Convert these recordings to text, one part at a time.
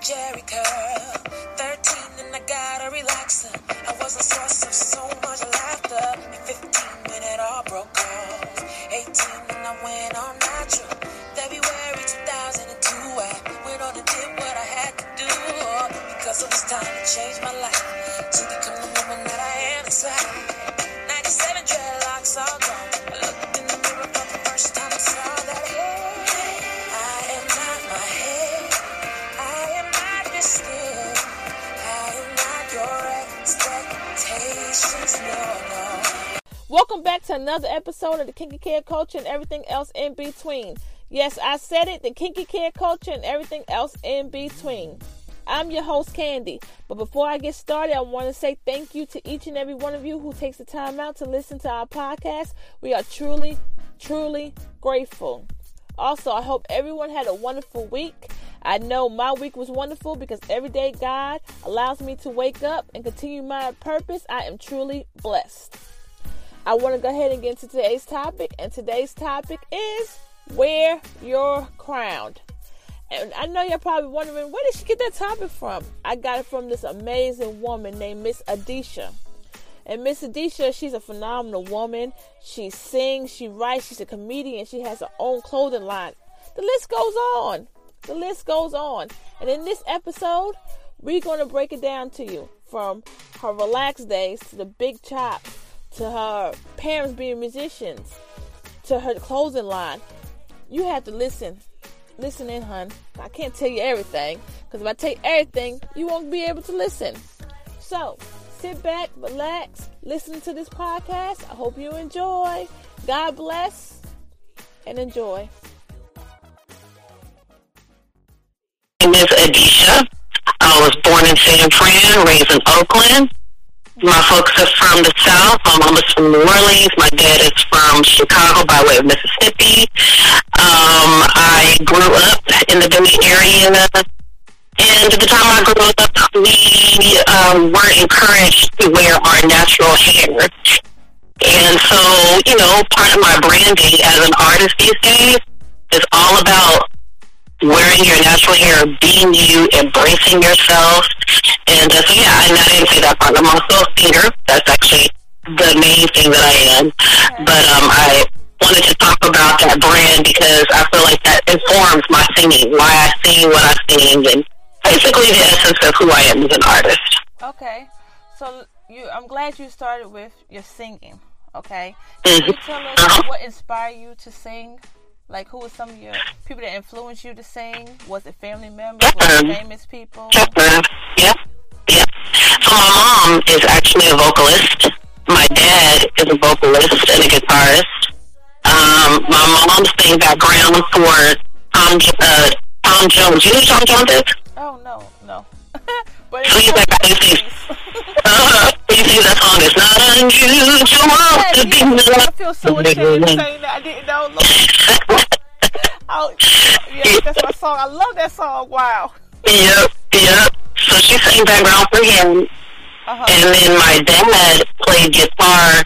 Jheri curl. Welcome back to another episode of the Kinky Care Culture and everything else in between. Yes, I said it, the Kinky Care Culture and everything else in between. I'm your host, Candy. But before I get started, I want to say thank you to each and every one of you who takes the time out to listen to our podcast. We are truly, truly grateful. Also, I hope everyone had a wonderful week. I know my week was wonderful because every day God allows me to wake up and continue my purpose. I am truly blessed. I want to go ahead and get into today's topic, and today's topic is wear your crown. And I know you're probably wondering where did she get that topic from? I got it from this amazing woman named Miss Adisha. And Miss Adisha, she's a phenomenal woman. She sings, she writes, she's a comedian, she has her own clothing line. The list goes on. The list goes on. And in this episode, we're going to break it down to you from her relaxed days to the big chop to her parents being musicians to her clothing line. You have to listen listen in, hun. I can't tell you everything because if I tell you everything, you won't be able to listen. So sit back, relax, listen to this podcast. I hope you enjoy. God bless and enjoy. My name is Adisha. I was born in San Fran, raised in Oakland. My folks are from the South. My mom is from New Orleans. My dad is from Chicago by way of Mississippi. Um, I grew up in the Bay Area. And at the time I grew up, we um, were encouraged to wear our natural hair. And so, you know, part of my branding as an artist these days is all about wearing your natural hair, being you, embracing yourself. And uh, so, yeah, and I didn't say that part. I'm also a singer. That's actually the main thing that I am. But um, I wanted to talk about that brand because I feel like that informs my singing, why I sing what I sing, and basically the essence of who I am as an artist. Okay. So you I'm glad you started with your singing. Okay. Can you tell us what inspired you to sing? Like who were some of your people that influenced you to sing? Was it family members? Was it famous people? Yep, yep, yep. So my mom is actually a vocalist. My dad is a vocalist and a guitarist. Um, my mom's sang background for Tom, uh, Tom Jones. Do you know who Tom Jones is? Oh no, no. but he's like, he sings, uh, he sings that song. It's not unusual to be I feel so ashamed saying that. I didn't know. Lord. Oh, yeah, that's my song. I love that song. Wow. Yep, yep. So she sang background for him. Uh-huh. And then my dad played guitar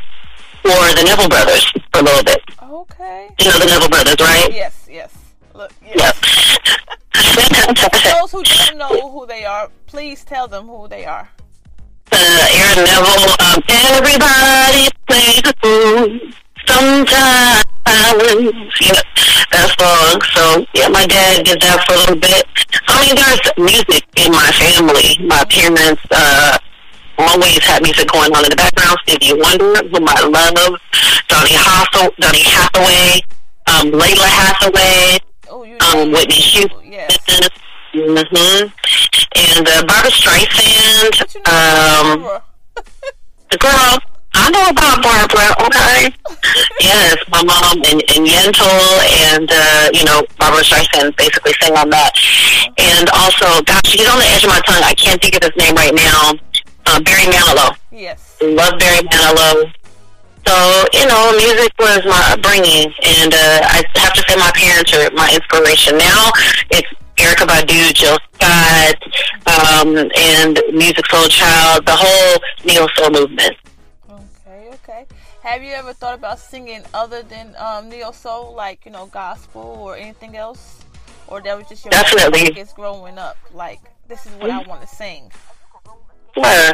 for the Neville Brothers for a little bit. Okay. You know the Neville Brothers, right? Yes, yes. Look, yes. Those who don't know who they are, please tell them who they are. uh, Aaron Neville, um, everybody plays a fool sometimes. Know, that song. So, yeah, my dad did that for a little bit. I mean, there's music in my family. My parents, uh, always had music going on in the background. Stevie Wonder, whom I love. Donny Hathaway, Hathaway, um, Lalah Hathaway, Oh, you um. Whitney Houston. Yes. hmm And uh, Barbra Streisand. You know, Um, Barbara. girl, I know about Barbara, okay? yes, my mom and, and Yentl and, uh, you know, Barbra Streisand basically sang on that. And also, gosh, he's on the edge of my tongue. I can't think of his name right now. Uh, Barry Manilow. yes. Love Barry Manilow. So, you know, music was my upbringing. And uh, I have to say my parents are my inspiration. Now it's Erykah Badu, Jill Scott, um, and Musiq Soulchild, the whole neo soul movement. Okay, okay. Have you ever thought about singing other than um, neo soul, like you know, gospel or anything else? or that was just your Definitely. focus growing up? Like, this is what I want to sing. Sure.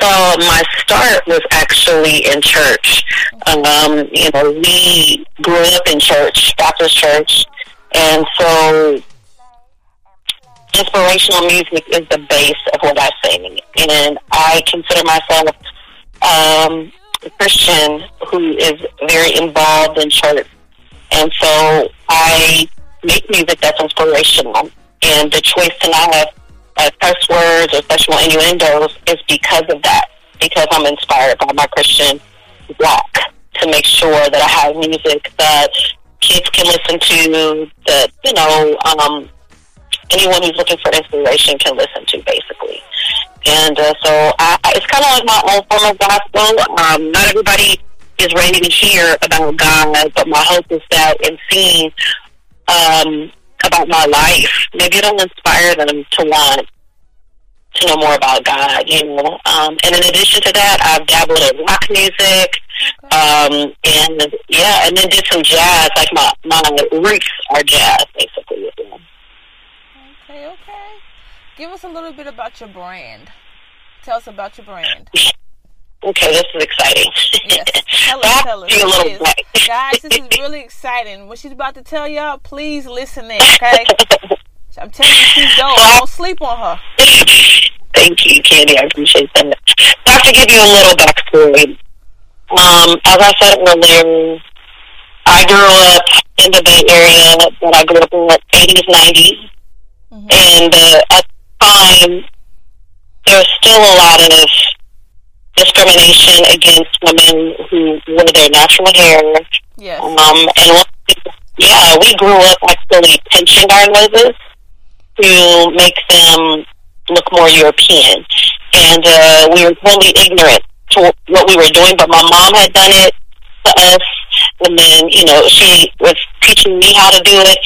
So my start was actually in church. Um, you know, we grew up in church, Baptist church, and so inspirational music is the base of what I sing. And I consider myself um, a Christian who is very involved in church. And so I make music that's inspirational. And the choice to not have uh, curse words or sexual innuendos is because of that. Because I'm inspired by my Christian walk to make sure that I have music that kids can listen to, that, you know, um, anyone who's looking for inspiration can listen to, basically. And uh, so I- it's kind of like my own form of gospel. Um, not everybody is ready to hear about God, but my hope is that in seeing um, about my life, maybe it'll inspire them to want to know more about God, you know. Um, and in addition to that, I've dabbled in rock music, um, and yeah, and then did some jazz. Like my my roots are jazz, basically. Okay, okay. Give us a little bit about your brand. Tell us about your brand. Okay, this is exciting. Yes. Tell us, tell us. be a little Please. Guys, this is really exciting. What she's about to tell y'all, please listen in, okay? I'm telling you, she's dope. Don't sleep on her. Thank you, Candy. I appreciate that. I have to give you a little backstory. Um, as I said earlier, I grew up in the Bay Area, but I grew up in the 80s, 90s. And uh, at the time, there was still a lot of discrimination against women who wore their natural hair. Yes. Um, and yeah, we grew up actually pinching our noses to make them look more European. And uh, we were totally ignorant to what we were doing, but my mom had done it to us. And then, you know, she was teaching me how to do it.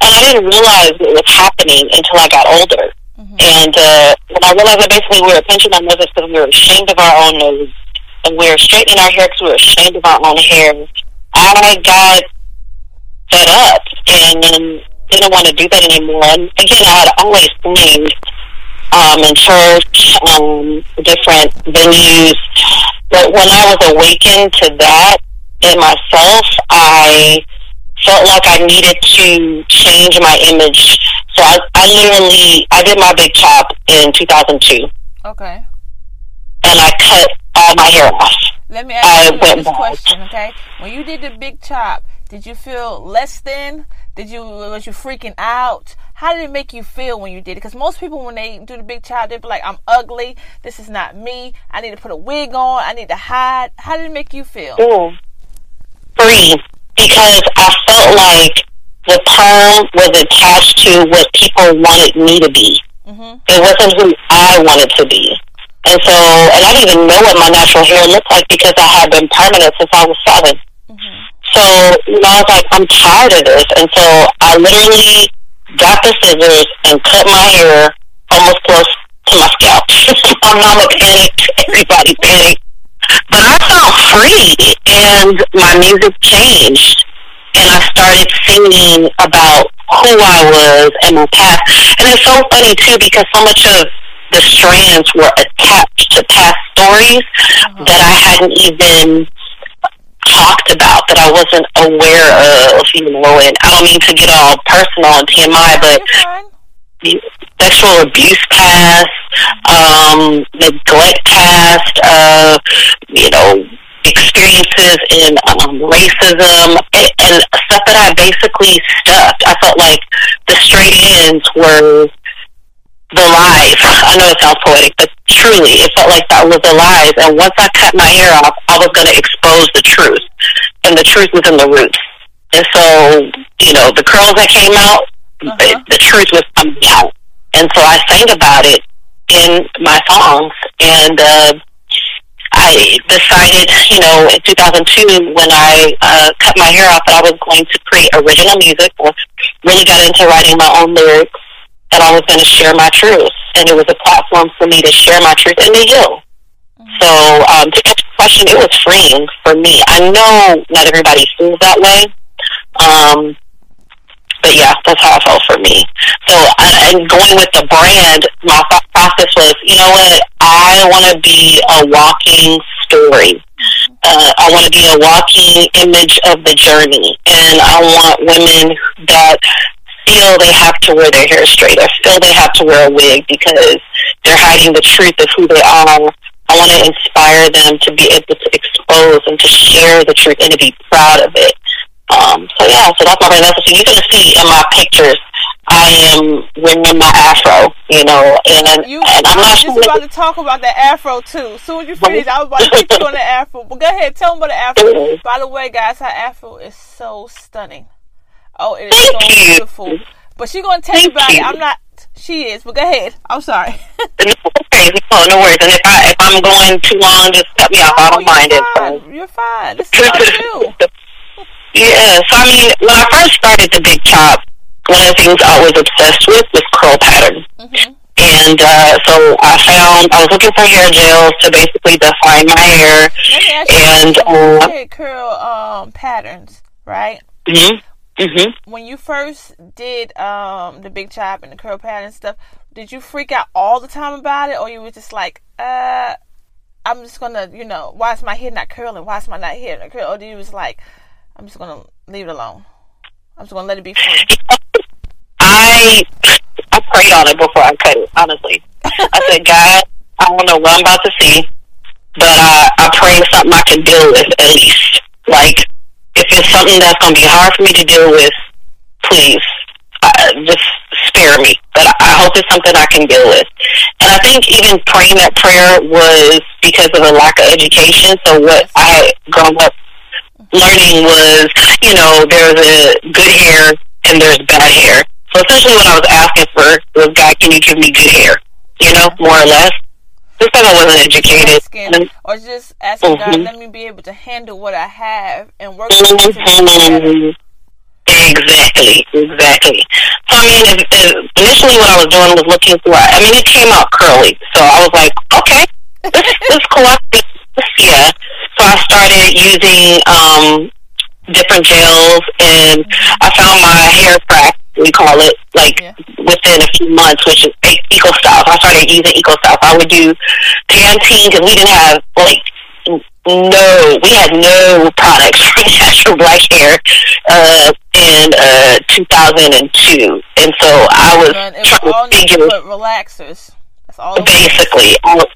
And I didn't realize it was happening until I got older. And uh, when I realized that basically we were pinching our noses because we were ashamed of our own nose. And we were straightening our hair because we were ashamed of our own hair. I got fed up and then didn't want to do that anymore. And again, I had always sang um, in church, um, different venues. But when I was awakened to that in myself, I felt like I needed to change my image. So I, I literally, I did my big chop in 2002, Okay. and I cut all my hair off. Let me I ask you this question, okay? When you did the big chop, did you feel less than? Did you was you freaking out? How did it make you feel when you did it? Because most people, when they do the big chop, they be like, "I'm ugly. This is not me. I need to put a wig on. I need to hide." How did it make you feel? Ooh. Free. Because I felt like the perm was attached to what people wanted me to be. hmm It wasn't who I wanted to be. And so, and I didn't even know what my natural hair looked like because I had been permanent since I was 7 So, you know, I was like, I'm tired of this. And so I literally got the scissors and cut my hair almost close to my scalp. my mama panicked. Everybody panicked. But I felt free and my music changed. And I started singing about who I was and my past. And it's so funny too because so much of the strands were attached to past stories uh-huh. that I hadn't even talked about that I wasn't aware of, you know, and I don't mean to get all personal and TMI, but You're fine. the sexual abuse past, um, neglect past, uh, you know, experiences in um, racism and, and stuff that I basically stuffed. I felt like the straight ends were the lies. I know it sounds poetic, but truly, it felt like that was the lies. And once I cut my hair off, I was going to expose the truth, and the truth was in the roots. And so, you know, the curls that came out, Uh-huh. the, the truth was coming out. And so I sang about it in my songs, and uh, I decided, you know, in 2002 when I uh, cut my hair off, that I was going to create original music. I really got into writing my own lyrics, and I was going to share my truth. And it was a platform for me to share my truth and to heal. So um, to answer your question, it was freeing for me. I know not everybody feels that way, um, but yeah, that's how it felt for me. And going with the brand, my thought process was, you know what, I want to be a walking story. Uh, I want to be a walking image of the journey, and I want women that feel they have to wear their hair straight or feel they have to wear a wig because they're hiding the truth of who they are. I want to inspire them to be able to expose and to share the truth and to be proud of it. Um, so yeah, so that's my brand message. You're gonna see in my pictures, I am wearing my afro, you know, and, You, and I'm I not was just about to talk about the afro too. Soon as you finish, I was about to hit you on the afro. But go ahead, tell them about the afro. By the way, guys, her afro is so stunning. Oh, it is so you. beautiful. But she gonna tell you Thank about it. you. I'm not. She is. But go ahead. I'm sorry. No worries, no, no worries. And if I if I'm going too long, just cut me off. I Oh, don't mind you're it. So. fine. You're fine. This is about you. Yeah, so I mean, when I first started the Big Chop, one of the things I was obsessed with was curl pattern. Mhm. And uh, so I found, I was looking for hair gels to basically define my hair. Let me ask. And, uh, curl um patterns, right? hmm hmm when you first did um the big chop and the curl pattern stuff, did you freak out all the time about it, or you were just like, uh, I'm just gonna, you know, why is my hair not curling? Why is my not hair not curling? Or do you was like, I'm just gonna leave it alone. I'm just gonna let it be free. I I prayed on it before I cut it. Honestly, I said, God, I don't know what I'm about to see, but I I pray it's something I can deal with at least. Like, if it's something that's going to be hard for me to deal with, please, uh, just spare me. But I, hope it's something I can deal with. And I think even praying that prayer was because of a lack of education. So what I had grown up learning was, you know, there's a good hair and there's bad hair. So essentially what I was asking for was, God, can you give me good hair? You know, more or less. Just because I wasn't educated. Asking, or just asking God, Mhm. let me be able to handle what I have and work with it to make it better. Mhm. Exactly, exactly. So I mean, if, if initially what I was doing was looking for. I mean, it came out curly, so I was like, okay, this this is cool. Yeah. So I started using um different gels, and I found my hair crack. We call it like Yeah. within a few months, which is Eco Styles. I started using Eco Styles. I would do Pantene because we didn't have like no, we had no products for natural black hair uh, in uh, 2002, and so I was And it was trying to figure relaxers. That's all. basically. I was,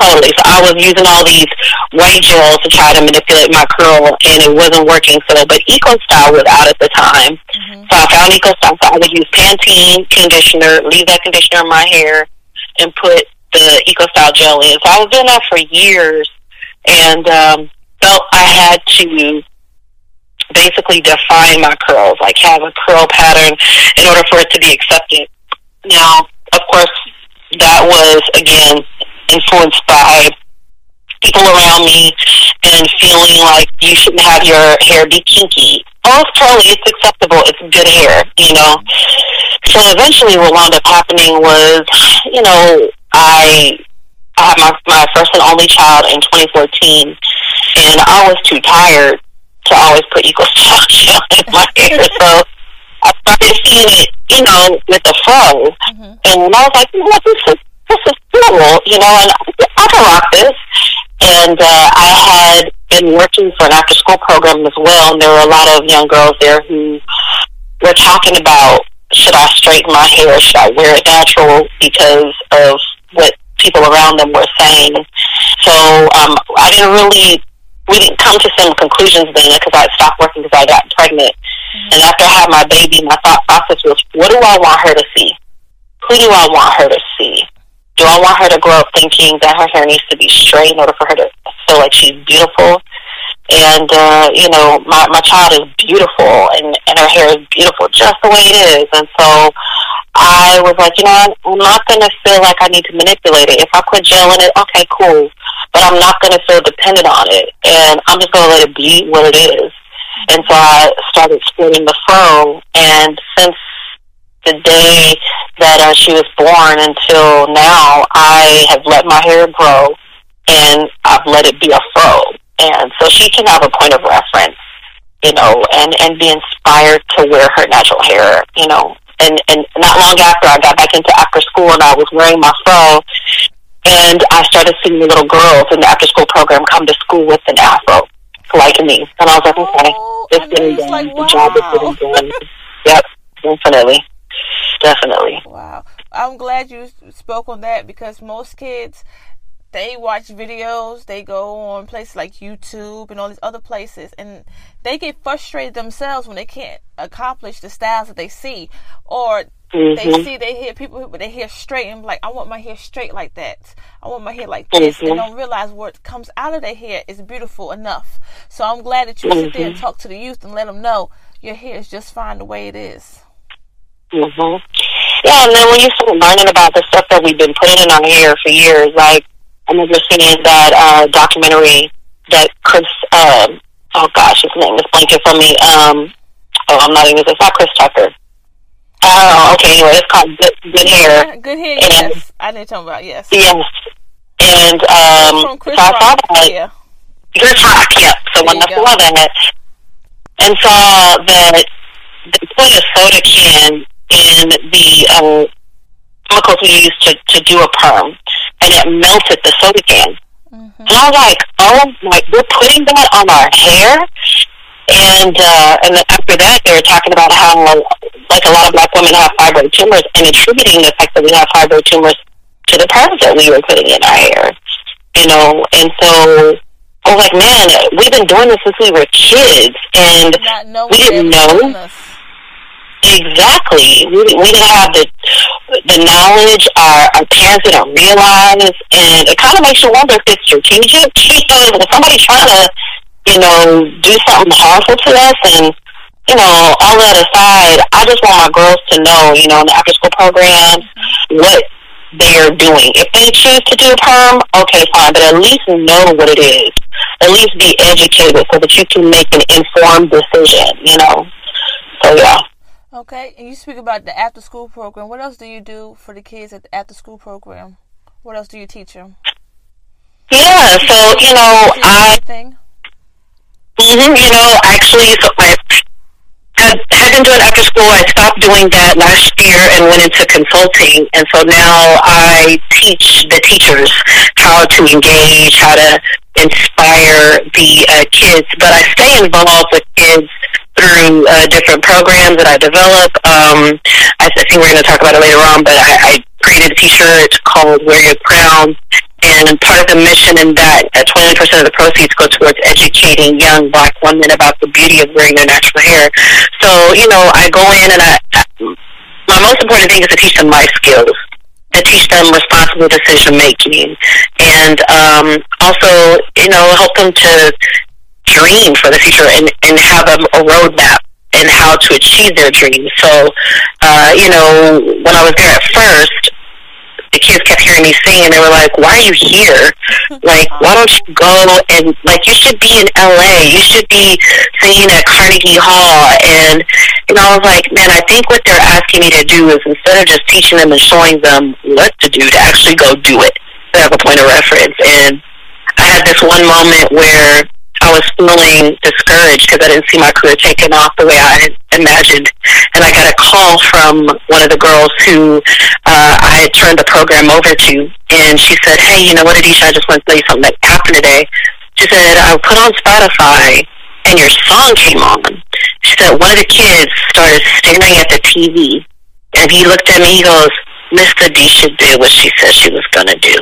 totally. So I was using all these white gels to try to manipulate my curl, and it wasn't working. So, but Eco Style was out at the time, Mhm. so I found Eco Style. So I would use Pantene conditioner, leave that conditioner in my hair, and put the Eco Style gel in. So I was doing that for years, and um, felt I had to basically define my curls, like have a curl pattern in order for it to be accepted. Now, of course, that was again influenced by people around me and feeling like you shouldn't have your hair be kinky. Oh, it's curly, it's acceptable, it's good hair, you know. So eventually what wound up happening was, you know, I I had my my first and only child in 2014, and I was too tired to always put equal gel in my hair. So I started seeing it, you know, with the fro, Mhm. and I was like, you know what, this is this is cool, you know, and I can rock this. And uh, I had been working for an after school program as well, and there were a lot of young girls there who were talking about should I straighten my hair, should I wear it natural because of what people around them were saying. So um, I didn't really, we didn't come to some conclusions then because I stopped working because I got pregnant. And after I had my baby, my thought process was, what do I want her to see? Who do I want her to see? Do I want her to grow up thinking that her hair needs to be straight in order for her to feel like she's beautiful? And uh, you know, my my child is beautiful, and and her hair is beautiful just the way it is. And so I was like, you know, I'm, not going to feel like I need to manipulate it. If I put gel in it, okay, cool, but I'm not going to feel dependent on it, and I'm just going to let it be what it is. And so I started splitting the fro, and since the day that uh, she was born until now, I have let my hair grow, and I've let it be a fro, and so she can have a point of reference, you know, and and be inspired to wear her natural hair, you know, and and not long after I got back into after school, and I was wearing my fro, and I started seeing the little girls in the after school program come to school with an afro like me, and I was like, okay, Oh, it's getting done. like, The job is getting done. yep, definitely, definitely. Wow. I'm glad you spoke on that because most kids they watch videos, they go on places like YouTube and all these other places and they get frustrated themselves when they can't accomplish the styles that they see or they Mhm. see they hear people with their hair straight and like I want my hair straight like that. I want my hair like this and Mhm. don't realize what comes out of their hair is beautiful enough. So I'm glad that you sit there and talk to the youth and let them know your hair is just fine the way it is. Hmm Yeah, and then when you start learning about the stuff that we've been putting in our hair for years, like I remember seeing that uh, documentary that Chris, um, oh gosh, his name is blanking from me. Um, oh, I'm not even. It's not Chris Tucker. Oh, okay. Anyway, it's called Good, Good Hair. Yeah, Good hair, And- yes. I know you're talking about, yes. Yes, and um, From Chris so I saw that. Yeah. Chris Rock, yeah. So when I saw that and saw that they put a soda can in the um, chemicals we use to, to do a perm, and it melted the soda can. Mm-hmm. And I was like, oh my, we're putting that on our hair? And uh, and then after that, they were talking about how, like, a lot of black women have fibroid tumors, and attributing the fact that we have fibroid tumors to the perms that we were putting in our hair. You know, and so I was like, man, we've been doing this since we were kids, and we didn't know. Exactly. We, we didn't have the the knowledge. Our, our parents didn't realize, and it kind of makes you wonder if it's strategic. Because if somebody's trying to, you know, do something harmful to us, and you know, all that aside, I just want my girls to know, you know, in the after school programs, what they are doing. If they choose to do perm, okay, fine, but at least know what it is. At least be educated so that you can make an informed decision. You know. So yeah. Okay, and you speak about the after school program. What else do you do for the kids at the after school program? What else do you teach them? Yeah, so you know, I Anything? mhm, you know actually, so I had, had been doing after school. I stopped doing that last year and went into consulting, and so now I teach the teachers how to engage, how to inspire the uh, kids. But I stay involved with kids through uh, different programs that I develop. Um, I think we're going to talk about it later on, but I, I created a T-shirt called "Wear Your Crown." And part of the mission in that, uh, 20% of the proceeds go towards educating young black women about the beauty of wearing their natural hair. So, you know, I go in and I, my most important thing is to teach them life skills, to teach them responsible decision making, and um, also, you know, help them to dream for the future and, and have a, a roadmap and how to achieve their dreams. So, uh, you know, when I was there at first, the kids kept hearing me sing and they were like, why are you here? Like, why don't you go and, like, you should be in LA. You should be singing at Carnegie Hall. And, know, I was like, man, I think what they're asking me to do is instead of just teaching them and showing them what to do, to actually go do it. To have a point of reference. And I had this one moment where I was feeling discouraged because I didn't see my career taking off the way I had imagined. And I got a call from one of the girls who uh, I had turned the program over to. And she said, hey, you know what, Adisha, I just want to tell you something that happened today. She said, I put on Spotify and your song came on. She said, one of the kids started staring at the TV. And he looked at me, he goes, Miss Adisha did what she said she was going to do.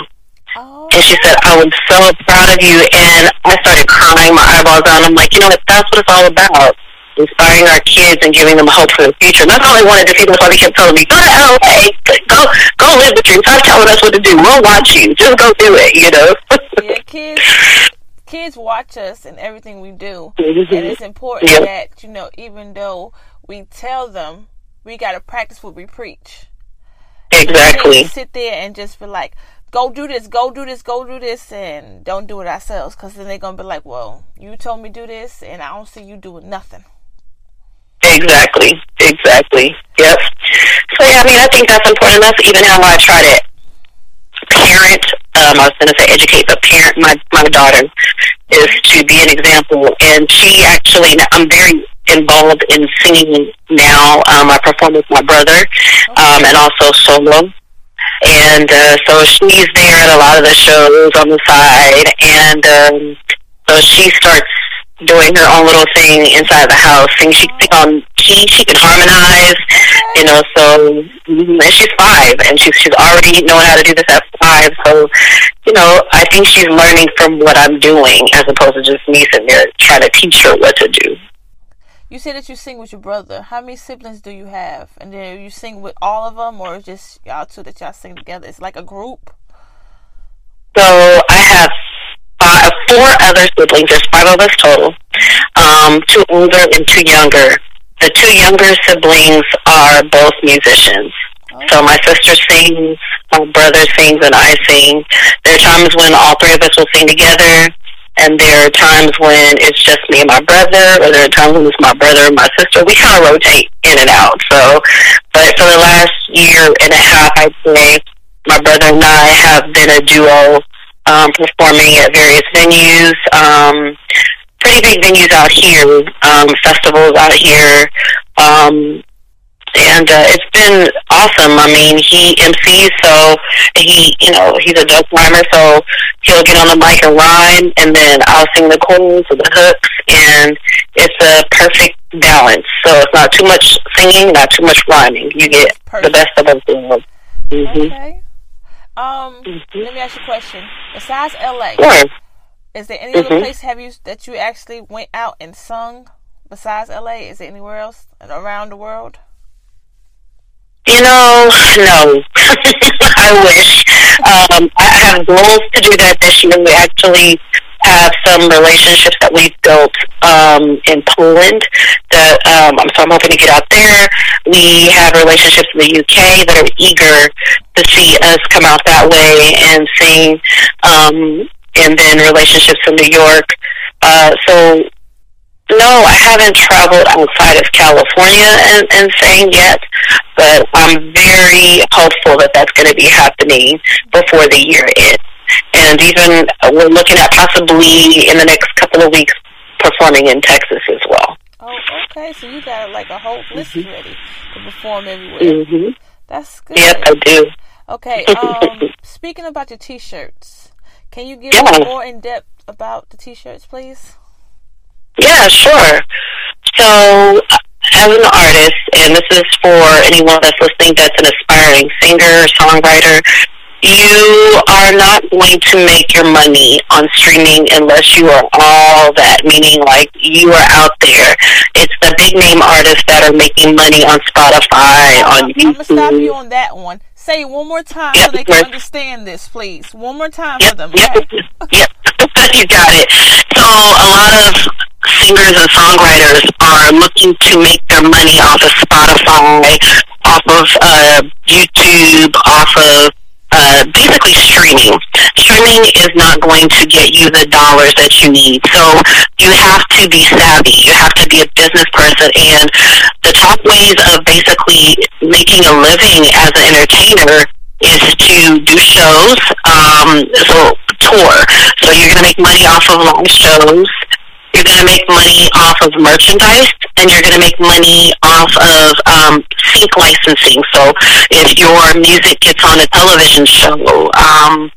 Oh, And she said, I was so proud of you. And I started crying my eyeballs out. I'm like, you know what? That's what it's all about. Inspiring our kids and giving them hope for the future. That's all I wanted to see. That's why they kept telling me, go to LA. Go, go live the dream. Stop telling us what to do. We'll watch you. Just go do it, you know? yeah, kids. Kids watch us and everything we do, mm-hmm. and it's important Yeah. that you know, even though we tell them, we gotta practice what we preach. Exactly. sit there and just be like, "Go do this, go do this, go do this," and don't do it ourselves. Because then they're gonna be like, "Well, you told me do this, and I don't see you doing nothing." Exactly. Exactly. Yep. So yeah, I mean, I think that's important. That's even how I try to parent. Um, I was going to say educate, but parent my my daughter is to be an example. And she actually, I'm very involved in singing now. Um, I perform with my brother um, and also solo. And uh, so she's there at a lot of the shows on the side, and um, so she starts doing her own little thing inside the house. And she can on key, she can harmonize, you know. So mm, and she's five, and she's she's already knowing how to do this at five. So you know, I think she's learning from what I'm doing as opposed to just me sitting there trying to teach her what to do. You say that you sing with your brother. How many siblings do you have? And then you sing with all of them, or just y'all two that y'all sing together? It's like a group. So I have five, four other siblings. There's five of us total. Um, two older and two younger. The two younger siblings are both musicians. So my sister sings, my brother sings, and I sing. There are times when all three of us will sing together and there are times when it's just me and my brother, or there are times when it's my brother and my sister. We kind of rotate in and out. So, but for the last year and a half, I'd say my brother and I have been a duo, um, performing at various venues, um, pretty big venues out here, um, festivals out here, um, and uh, it's been awesome. I mean, he MCs, so he, you know, he's a dope rhymer, so he'll get on the mic and rhyme, and then I'll sing the chords or the hooks, and it's a perfect balance. So it's not too much singing, not too much rhyming. You get perfect. the best of both worlds. Mm-hmm. Okay. Um, mm-hmm. let me ask you a question. Besides LA, sure. is there any mm-hmm. other place have you that you actually went out and sung besides LA? Is there anywhere else around the world? You know, no. I wish. Um, I have goals to do that this year. We actually have some relationships that we've built um, in Poland that um, so I'm hoping to get out there. We have relationships in the UK that are eager to see us come out that way and sing, um, and then relationships in New York. Uh, so no, I haven't traveled outside of California and, and saying yet, but I'm very hopeful that that's going to be happening before the year ends. And even uh, we're looking at possibly in the next couple of weeks performing in Texas as well. Oh, okay. So you got like a whole list mm-hmm. ready to perform everywhere. Mm-hmm. That's good. Yep, I do. Okay. Um, speaking about your T-shirts, can you give yeah. more in depth about the T-shirts, please? Yeah, sure. So, uh, as an artist, and this is for anyone that's listening that's an aspiring singer, or songwriter, you are not going to make your money on streaming unless you are all that, meaning like you are out there. It's the big name artists that are making money on Spotify, on I'm, YouTube. I'm going to stop you on that one. Say it one more time yep, so they can understand this, please. One more time yep, for them. Yep, yep. you got it. So a lot of singers and songwriters are looking to make their money off of Spotify, off of uh, YouTube, off of uh, basically streaming. Streaming is not going to get you the dollars that you need. So you have to be savvy. You have to be a business person. And the top ways of basically making a living as an entertainer is to do shows. Um, so tour. So you're going to make money off of live shows. You're going to make money off of merchandise, and you're going to make money off of um, sync licensing. So if your music gets on a television show, um,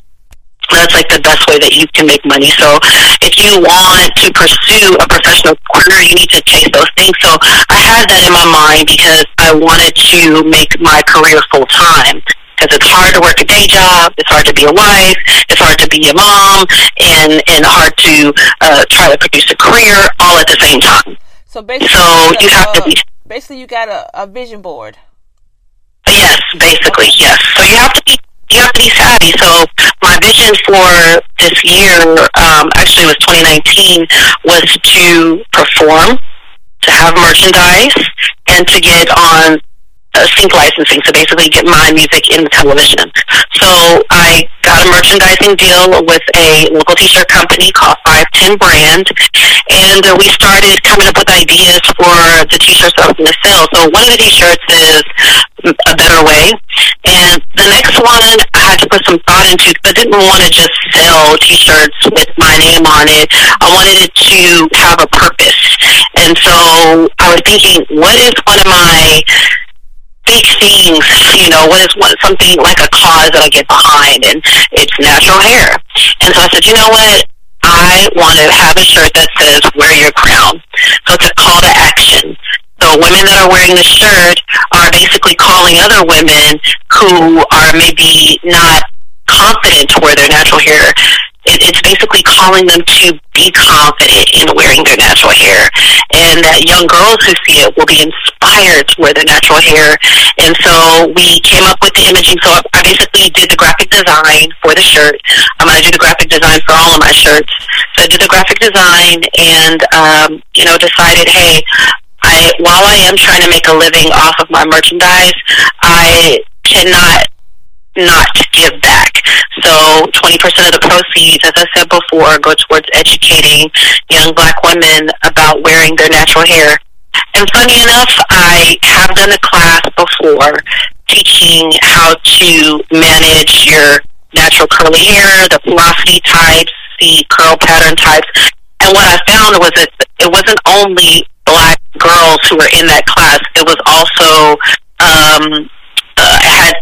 that's like the best way that you can make money. So if you want to pursue a professional career, you need to chase those things. So I had that in my mind because I wanted to make my career full time because it's hard to work a day job, it's hard to be a wife, it's hard to be a mom, and and hard to uh, try to produce a career all at the same time. So basically, so you have to be basically you got a, a vision board. Yes, basically yes. So you have to be you have to be savvy. So my vision for this year, um, actually was 2019, was to perform, to have merchandise, and to get on uh, sync licensing, so basically get my music in the television. So I got a merchandising deal with a local t-shirt company called 510 Brand, and uh, we started coming up with ideas for the t-shirts that I was going to sell. So one of the t-shirts is a better way, and the next one I had to put some thought into because I didn't want to just sell T-shirts with my name on it. I wanted it to have a purpose, and so I was thinking, what is one of my big things, you know, what is what something like a cause that I get behind and it's natural hair. And so I said, you know what? I want to have a shirt that says wear your crown. So it's a call to action. So women that are wearing the shirt are basically calling other women who are maybe not confident to wear their natural hair it, it's basically calling them to be confident in wearing their natural hair, and that young girls who see it will be inspired to wear their natural hair. And so we came up with the imaging. So I basically did the graphic design for the shirt. I'm going to do the graphic design for all of my shirts. So I did the graphic design, and um, you know, decided, hey, I while I am trying to make a living off of my merchandise, I cannot not give back. So 20% of the proceeds, as I said before, go towards educating young black women about wearing their natural hair. And funny enough, I have done a class before teaching how to manage your natural curly hair, the porosity types, the curl pattern types. And what I found was that it wasn't only black girls who were in that class, it was also um, uh, had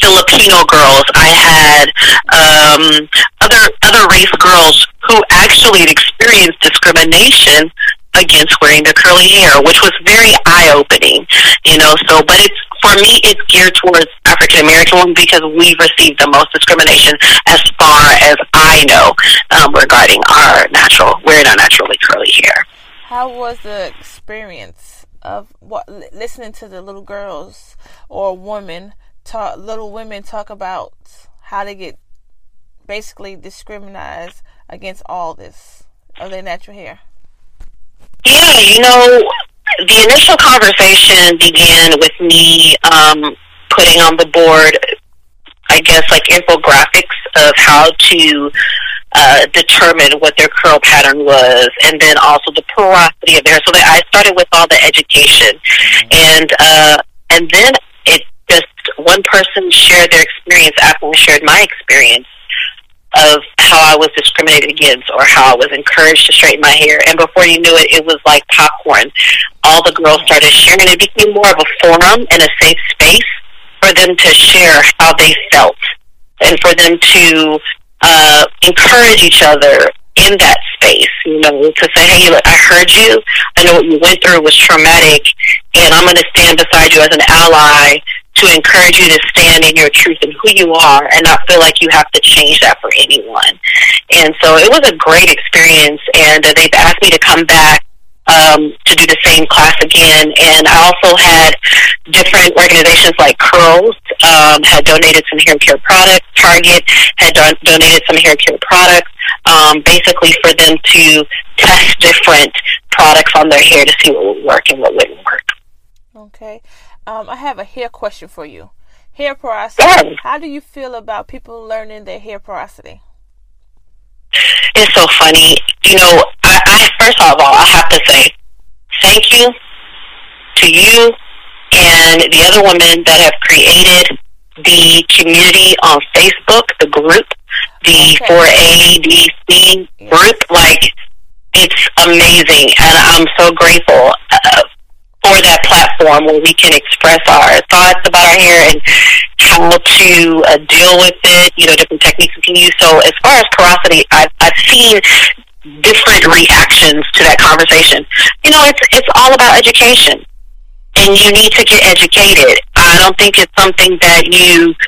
Filipino girls. I had um, other other race girls who actually experienced discrimination against wearing their curly hair, which was very eye opening. You know, so but it's for me it's geared towards African American women because we've received the most discrimination as far as I know um, regarding our natural wearing our naturally curly hair. How was the experience of what listening to the little girls or women talk, little women talk about how they get basically discriminated against all this of their natural hair? Yeah, you know, the initial conversation began with me um, putting on the board, I guess, like infographics of how to uh, determine what their curl pattern was, and then also the porosity of their hair. So that I started with all the education, mm-hmm. and uh, and then it just one person shared their experience after I shared my experience of how I was discriminated against or how I was encouraged to straighten my hair. And before you knew it, it was like popcorn. All the girls started sharing. It became more of a forum and a safe space for them to share how they felt and for them to uh, encourage each other in that space, you know, to say, hey, look, I heard you. I know what you went through was traumatic, and I'm going to stand beside you as an ally to encourage you to stand in your truth and who you are and not feel like you have to change that for anyone. And so it was a great experience, and uh, they've asked me to come back um, to do the same class again. And I also had different organizations like Curls um, had donated some hair care products. Target had don- donated some hair care products, um, basically for them to test different products on their hair to see what would work and what wouldn't work. Okay. Um, I have a hair question for you. Hair porosity. How do you feel about people learning their hair porosity? It's so funny. You know, I, I first of all, I have to say thank you to you and the other women that have created the community on Facebook, the group, the okay. 4ABC group. Like, it's amazing, and I'm so grateful. For that platform where we can express our thoughts about our hair and how to uh, deal with it, you know, different techniques we can use. So as far as porosity, I've, I've seen different reactions to that conversation. You know, it's, it's all about education and you need to get educated. I don't think it's something that you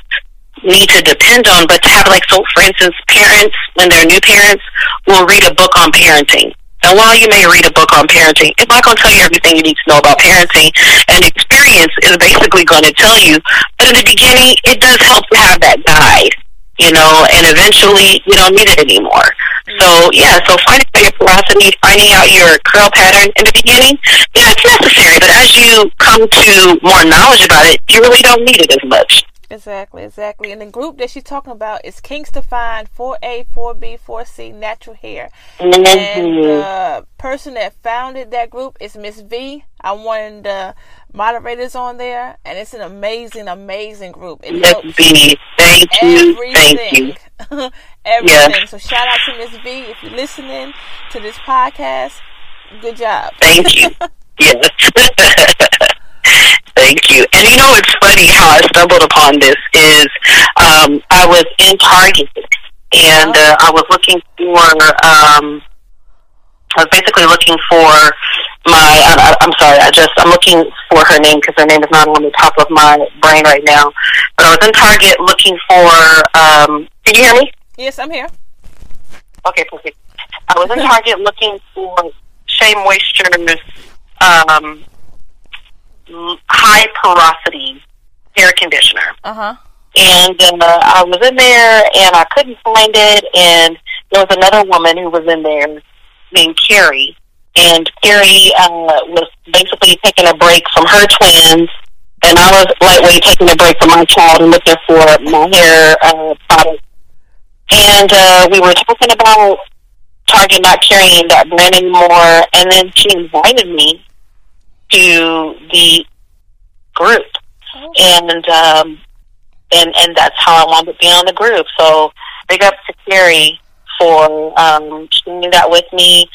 need to depend on, but to have like, so for instance, parents, when they're new parents, will read a book on parenting and while you may read a book on parenting, it's not going to tell you everything you need to know about parenting. And experience is basically going to tell you. But in the beginning, it does help to have that guide, you know, and eventually you don't need it anymore. So yeah, so finding out your porosity, finding out your curl pattern in the beginning, yeah, it's necessary. But as you come to more knowledge about it, you really don't need it as much. Exactly, exactly. And the group that she's talking about is Kingston Fine 4A, 4B, 4C Natural Hair. Mm-hmm. And the person that founded that group is Miss V. I'm one of the moderators on there, and it's an amazing, amazing group. It Miss B, thank you, thank you. everything. everything. So shout out to Miss V if you're listening to this podcast. Good job. Thank you. yes. Thank you. And you know, it's funny how I stumbled upon this is um, I was in Target and uh, I was looking for um, I was basically looking for my. I, I'm sorry. I just I'm looking for her name because her name is not on the top of my brain right now. But I was in Target looking for. Um, can you hear me? Yes, I'm here. Okay, perfect. I was in Target looking for Shea Moisture's um, high porosity hair conditioner. Uh huh. And uh, I was in there and I couldn't find it. And there was another woman who was in there named Carrie. And Carrie uh, was basically taking a break from her twins. And I was lightweight taking a break from my child and looking for my hair uh, product. And uh, we were talking about Target not carrying that brand anymore. And then she invited me to the group and um, and and that's how I wound up being on the group. So big up to Carrie for um, sharing that with me.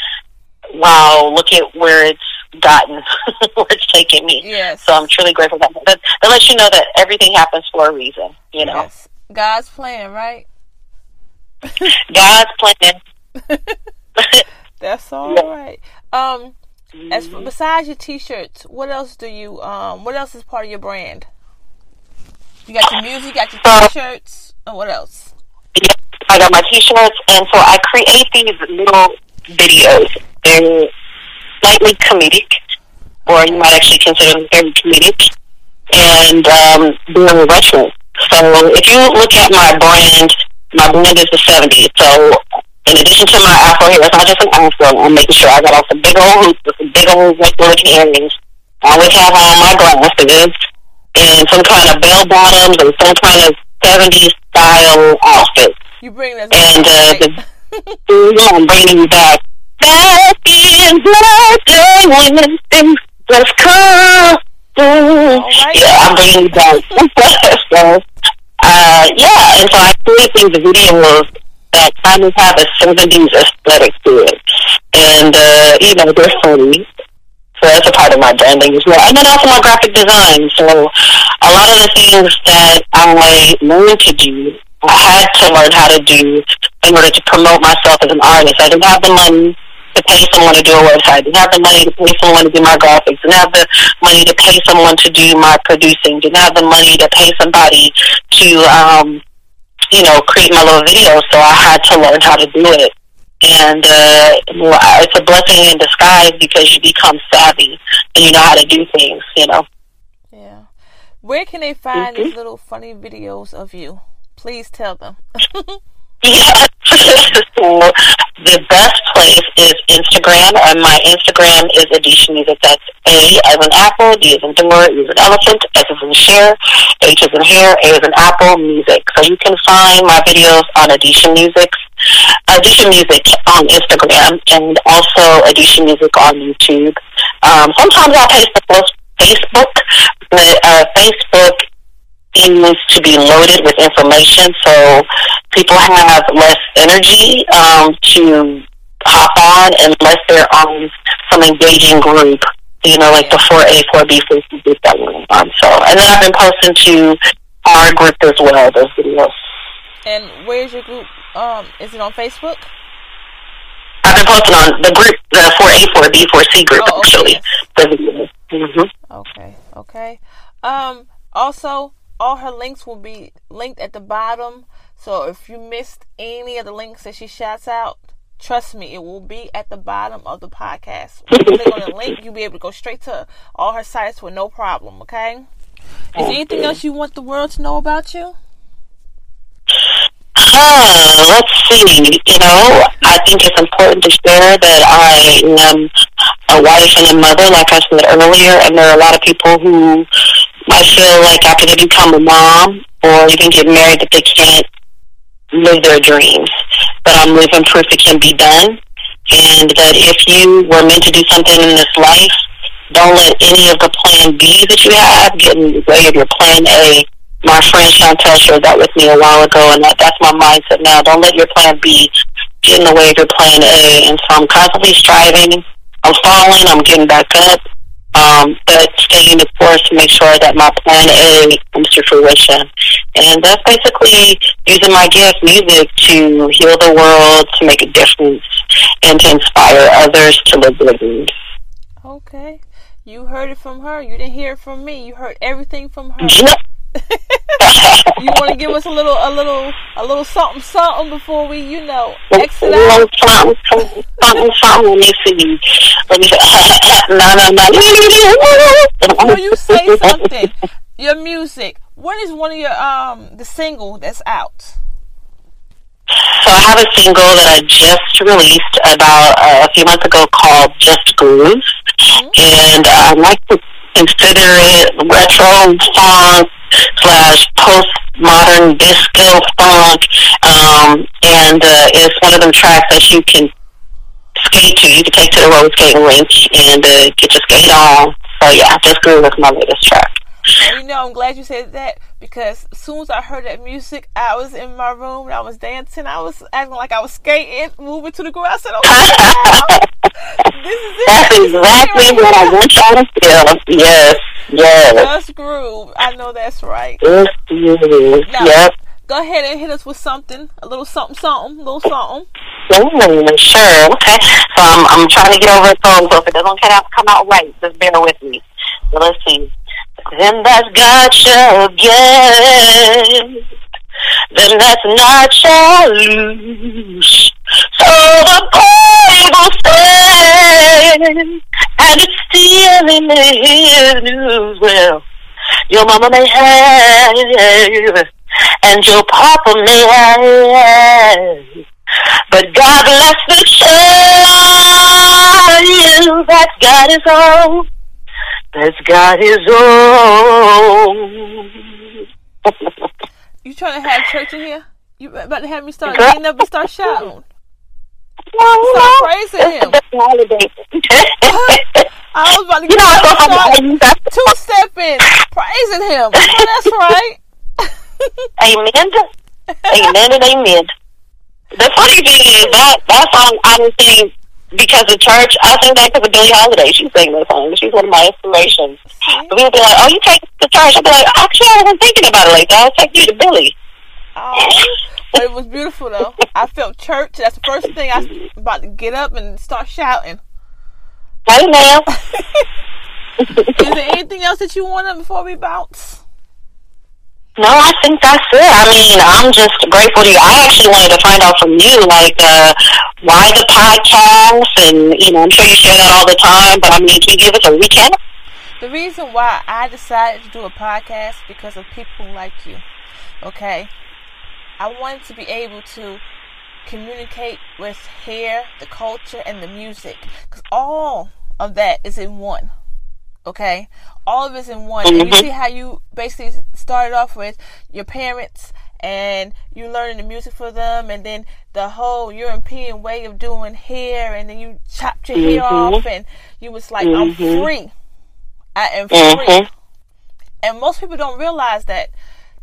Wow, look at where it's gotten, where it's taken me. Yes. So I'm truly grateful that. That, that lets you know that everything happens for a reason. You know, Yes. God's plan, right? God's plan. That's all Yeah. right. Um, as for, besides your t-shirts, what else do you um? What else is part of your brand? You got your music, you got your t-shirts, and what else? I got my t-shirts, and so I create these little videos. They're slightly comedic, or you might actually consider them very comedic, and um, they're retro. So if you look at my brand, my brand is the 70s. So in addition to my afro hair, it's not just an afro. I'm making sure I got off the big old hoops with the big old retro-looking earrings. I always have on my glasses and some kind of bell bottoms and some kind of 70s style outfit. You bring us And uh, back, the, right? Mhm, I'm bringing you back. Back in my day when things just come. right. Yeah, I'm bringing you back. so, uh, yeah, and so I create these videos that kind of have a 70s aesthetic to it. And, uh, you know, they're funny. So that's a part of my branding as well. And then also my graphic design. So a lot of the things that I learned to do, I had to learn how to do in order to promote myself as an artist. I didn't have the money to pay someone to do a website. Didn't have the money to pay someone to do my graphics. Didn't have the money to pay someone to do my producing. Didn't have the money to pay somebody to, um, you know, create my little videos. So I had to learn how to do it. And uh, it's a blessing in disguise because you become savvy and you know how to do things. You know. Yeah. Where can they find Mm-hmm. these little funny videos of you? Please tell them. Yeah. the best place is Instagram, and my Instagram is Adesha Music. That's A as in apple, D as in door, E as in elephant, S as in share, H as in hair, A as in apple, music. So you can find my videos on Adesha Music, Adesha Music on Instagram, and also Adesha Music on YouTube. Um, sometimes I'll post the Facebook, but uh, Facebook needs to be loaded with information so people have less energy um, to hop on unless they're on some engaging group, you know, like the 4A, 4B, 4C group that we're on. So, and then I've been posting to our group as well, those videos. and where's your group? Um, is it on Facebook? I've been posting on the group, the 4A, 4B, 4C group, Oh, okay, actually. yes. The videos. hmm Okay, okay. Um, also, all her links will be linked at the bottom. So if you missed any of the links that she shouts out, trust me, it will be at the bottom of the podcast. You click on the link, you'll be able to go straight to all her sites with no problem. Okay. Is there anything else you want the world to know about you? Ah, let's see. You know, I think it's important to share that I am a wife and a mother, like I said earlier, and there are a lot of people who I feel like after they become a mom or even get married that they can't live their dreams. But I'm living proof it can be done. And that if you were meant to do something in this life, don't let any of the plan B that you have get in the way of your plan A. My friend Chantel shared that with me a while ago, and that, that's my mindset now. Don't let your plan B get in the way of your plan A. And so I'm constantly striving. I'm falling. I'm getting back up um, but staying the course to make sure that my plan A comes to fruition. And that's basically using my gift, music, to heal the world, to make a difference, and to inspire others to live their dreams. Okay. You heard it from her. You didn't hear it from me. You heard everything from her. Yep. You want to give us a little, a little, a little something, something before we, you know, exit out. something, something, something. Let me see. Let me see. no, no, no. Before you say something, your music. When is one of your um the single that's out? So I have a single that I just released about uh, a few months ago called Just Groove. And I like to consider it retro funk slash postmodern disco funk. Um, and uh, it's one of them tracks that you can skate to. You can take to the roller skating rink and uh, get your skate on. So yeah, Just Groove is my latest track. And you know, I'm glad you said that because as soon as I heard that music, I was in my room and I was dancing. I was acting like I was skating, moving to the groove. I said, "Oh, this is it. That's This is it exactly right what I want y'all to feel. Yes, yes. Just groove. I know that's right. Groove. Now, Yep. Go ahead and hit us with something, a little something, something, a little something. Mm, sure. Okay. So I'm I'm trying to get over a cold, so if it doesn't come out come out right, just bear with me. So let's see. Then that's gotcha again. Then that's not shall lose. So the Bible says, and it's still in the news. Well, your mama may have, and your papa may have. But God bless the child You that's got his own. That's got his own. You trying to have church in here? You about to have me start getting up and start shouting? Well, Start praising him. A holiday. I was about to you get know, up I and thought start two stepping, praising him. Oh, that's right. Amen. amen and amen. The funny thing is that that song I didn't sing because the church. I think that because of Billie Holiday. She sang that song. She's one of my inspirations. But people be like, "Oh, you take to church?" I'll be like, "Actually, I wasn't thinking about it like that. I'll take you to Billie." Oh, but it was beautiful though. I felt church. That's the first thing I was about to get up and start shouting. Hey, ma'am. Is there anything else that you wanted before we bounce? No, I think that's it. I mean, I'm just grateful to you. I actually wanted to find out from you, like, uh, why the podcast, and you know, I'm sure you share that all the time. But I mean, can you give us a recap? The reason why I decided to do a podcast because of people like you. Okay, I wanted to be able to communicate with hair, the culture, and the music, because all of that is in one. Okay, all of it's in one. And you see how you basically started off with your parents and you learning the music for them, and then the whole European way of doing hair, and then you chopped your hair Mhm. off, and you was like, "I'm Mhm. free. I am free." Mhm. And most people don't realize that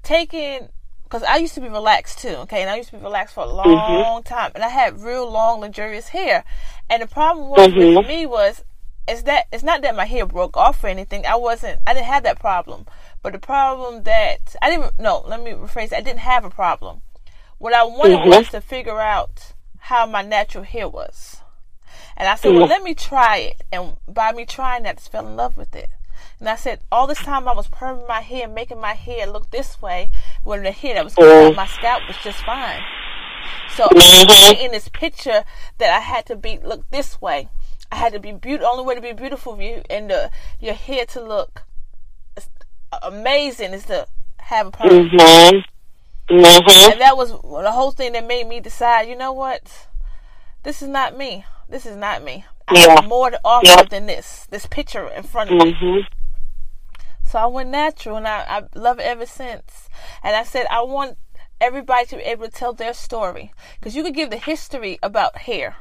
taking because I used to be relaxed too, okay, and I used to be relaxed for a long time, and I had real long, luxurious hair. And the problem was with me was, is that it's not that my hair broke off or anything. I wasn't, I didn't have that problem. But the problem that I didn't, no, let me rephrase. It. I didn't have a problem. What I wanted Mhm. was to figure out how my natural hair was. And I said, well, Mhm. let me try it. And by me trying that, I just fell in love with it. And I said, all this time I was perming my hair, making my hair look this way, when the hair that was coming out Mhm. my scalp was just fine. So Mhm. in this picture that I had to be look this way. I had to be beautiful. Only way to be beautiful for you and the, your hair to look amazing is to have a perm. Mhm. Mhm. And that was the whole thing that made me decide, you know what? This is not me. This is not me. I Yeah. have more to offer Yeah. than this. This picture in front of me. Mhm. So I went natural and I, I love it ever since. And I said, I want everybody to be able to tell their story. Because you could give the history about hair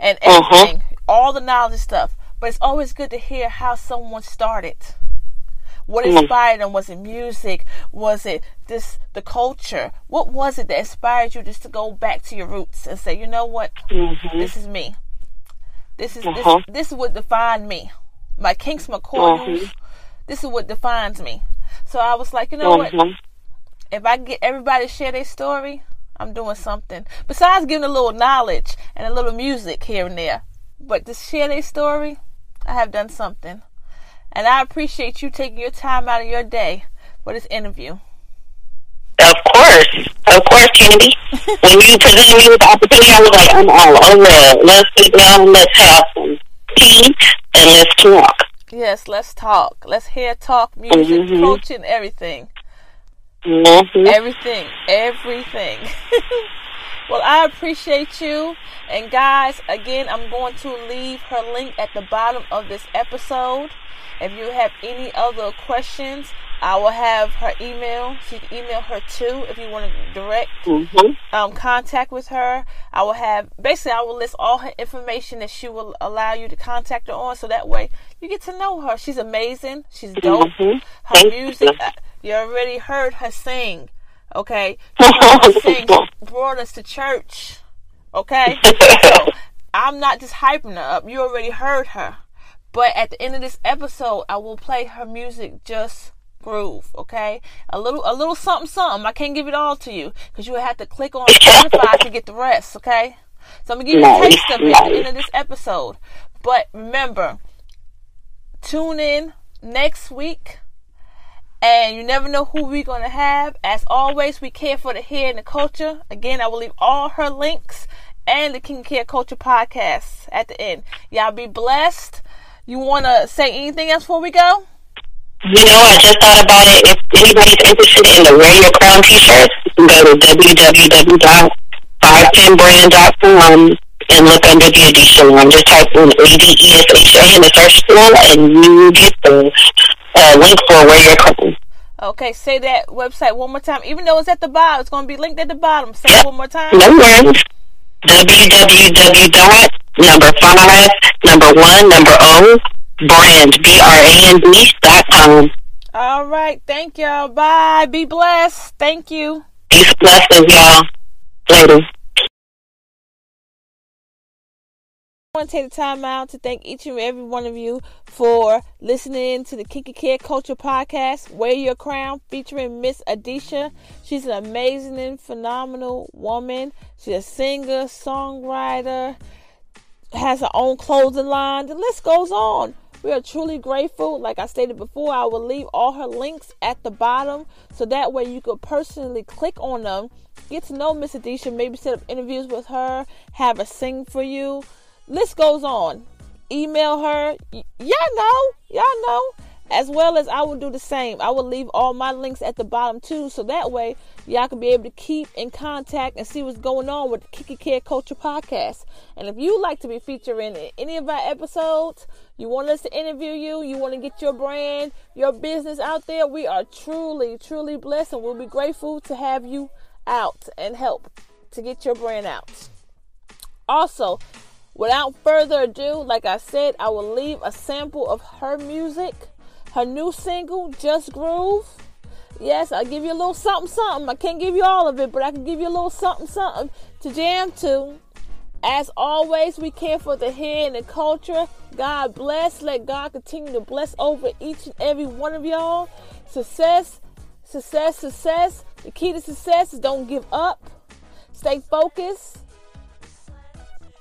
and Mhm. everything, all the knowledge and stuff. But it's always good to hear how someone started. What Mhm. inspired them? Was it music? Was it this the culture? What was it that inspired you just to go back to your roots and say, you know what, Mhm. this is me. This is Uh-huh. this this is what defined me. My kinks, my coils. Mhm. This is what defines me. So I was like, you know what? Mhm. If I get everybody to share their story, I'm doing something. Besides giving a little knowledge and a little music here and there. But to share their story, I have done something. And I appreciate you taking your time out of your day for this interview. Of course, of course, Kennedy. when you presented me with the opportunity, I was like, I'm all over it. Let's sit down let's have some tea and let's talk. Yes, let's talk. Let's hear talk, music, Mhm. coaching, everything. Mm-hmm. Everything. Everything. well, I appreciate you. And guys, again, I'm going to leave her link at the bottom of this episode. If you have any other questions, I will have her email. So you can email her too if you want to direct Mm-hmm. um, contact with her. I will have basically I will list all her information that she will allow you to contact her on, so that way you get to know her. She's amazing. She's dope. Mhm. Her Thank music, you. You already heard her sing. Okay, you heard her sing. Brought us to church. Okay, so I'm not just hyping her up. You already heard her. But at the end of this episode, I will play her music just groove, okay? A little a little something something. I can't give it all to you because you will have to click on Spotify to get the rest, okay? So I'm gonna give you a taste of it at the end of this episode. But remember, tune in next week. And you never know who we're going to have. As always, we care for the hair and the culture. Again, I will leave all her links and the King Care Culture podcast at the end. Y'all be blessed. You want to say anything else before we go? You know, I just thought about it. If anybody's interested in the Radio Crown t-shirts, you can go to www.510brand.com and look under the edition line. Just type in A-D-E-S-H-A in the search tool and you get the uh, link for where you're coming. Okay, say that website one more time. Even though it's at the bottom, it's going to be linked at the bottom. Say it one more time. No worries. www dot number five number one number O brand B R A N D dot com. All right. Thank y'all. Bye. Be blessed. Thank you. Peace blessings, y'all. Later. I want to take the time out to thank each and every one of you for listening to the Kinky Care Culture Podcast, Wear Your Crown, featuring Miss Adesha. She's an amazing and phenomenal woman. She's a singer, songwriter, has her own clothing line. The list goes on. We are truly grateful. Like I stated before, I will leave all her links at the bottom so that way you could personally click on them, get to know Miss Adesha, maybe set up interviews with her, have her sing for you. List goes on. Email her. Y- y'all know. Y'all know. As well as I will do the same. I will leave all my links at the bottom too, so that way y'all can be able to keep in contact and see what's going on with the Kinky Care Culture Podcast. And if you like to be featured in any of our episodes, you want us to interview you, you want to get your brand, your business out there, we are truly, truly blessed and we'll be grateful to have you out and help to get your brand out. Also, without further ado, like I said, I will leave a sample of her music, her new single, Just Groove. Yes, I'll give you a little something, something. I can't give you all of it, but I can give you a little something, something to jam to. As always, we care for the hair and the culture. God bless. Let God continue to bless over each and every one of y'all. Success, success, success. The key to success is don't give up. Stay focused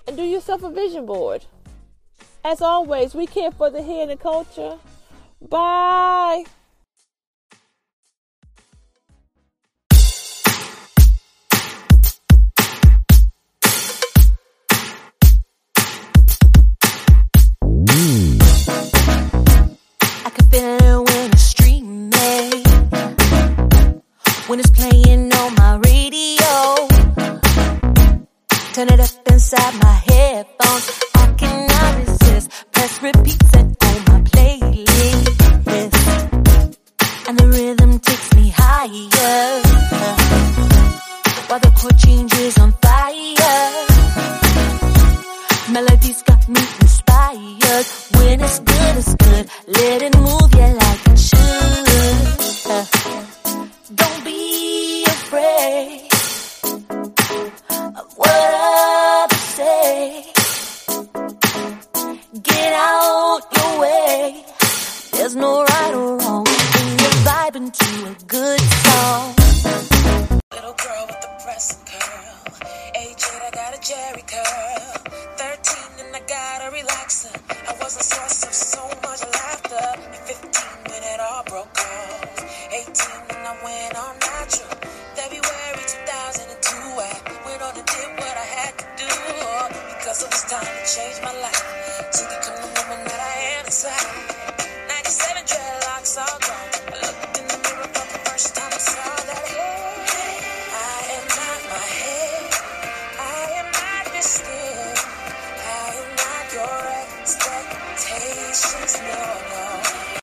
and do yourself a vision board. As always, we care for the hair and the culture. Bye. I can feel it when it's streaming. When it's playing on my radio. Turn it up inside my headphones. I cannot resist. Press repeat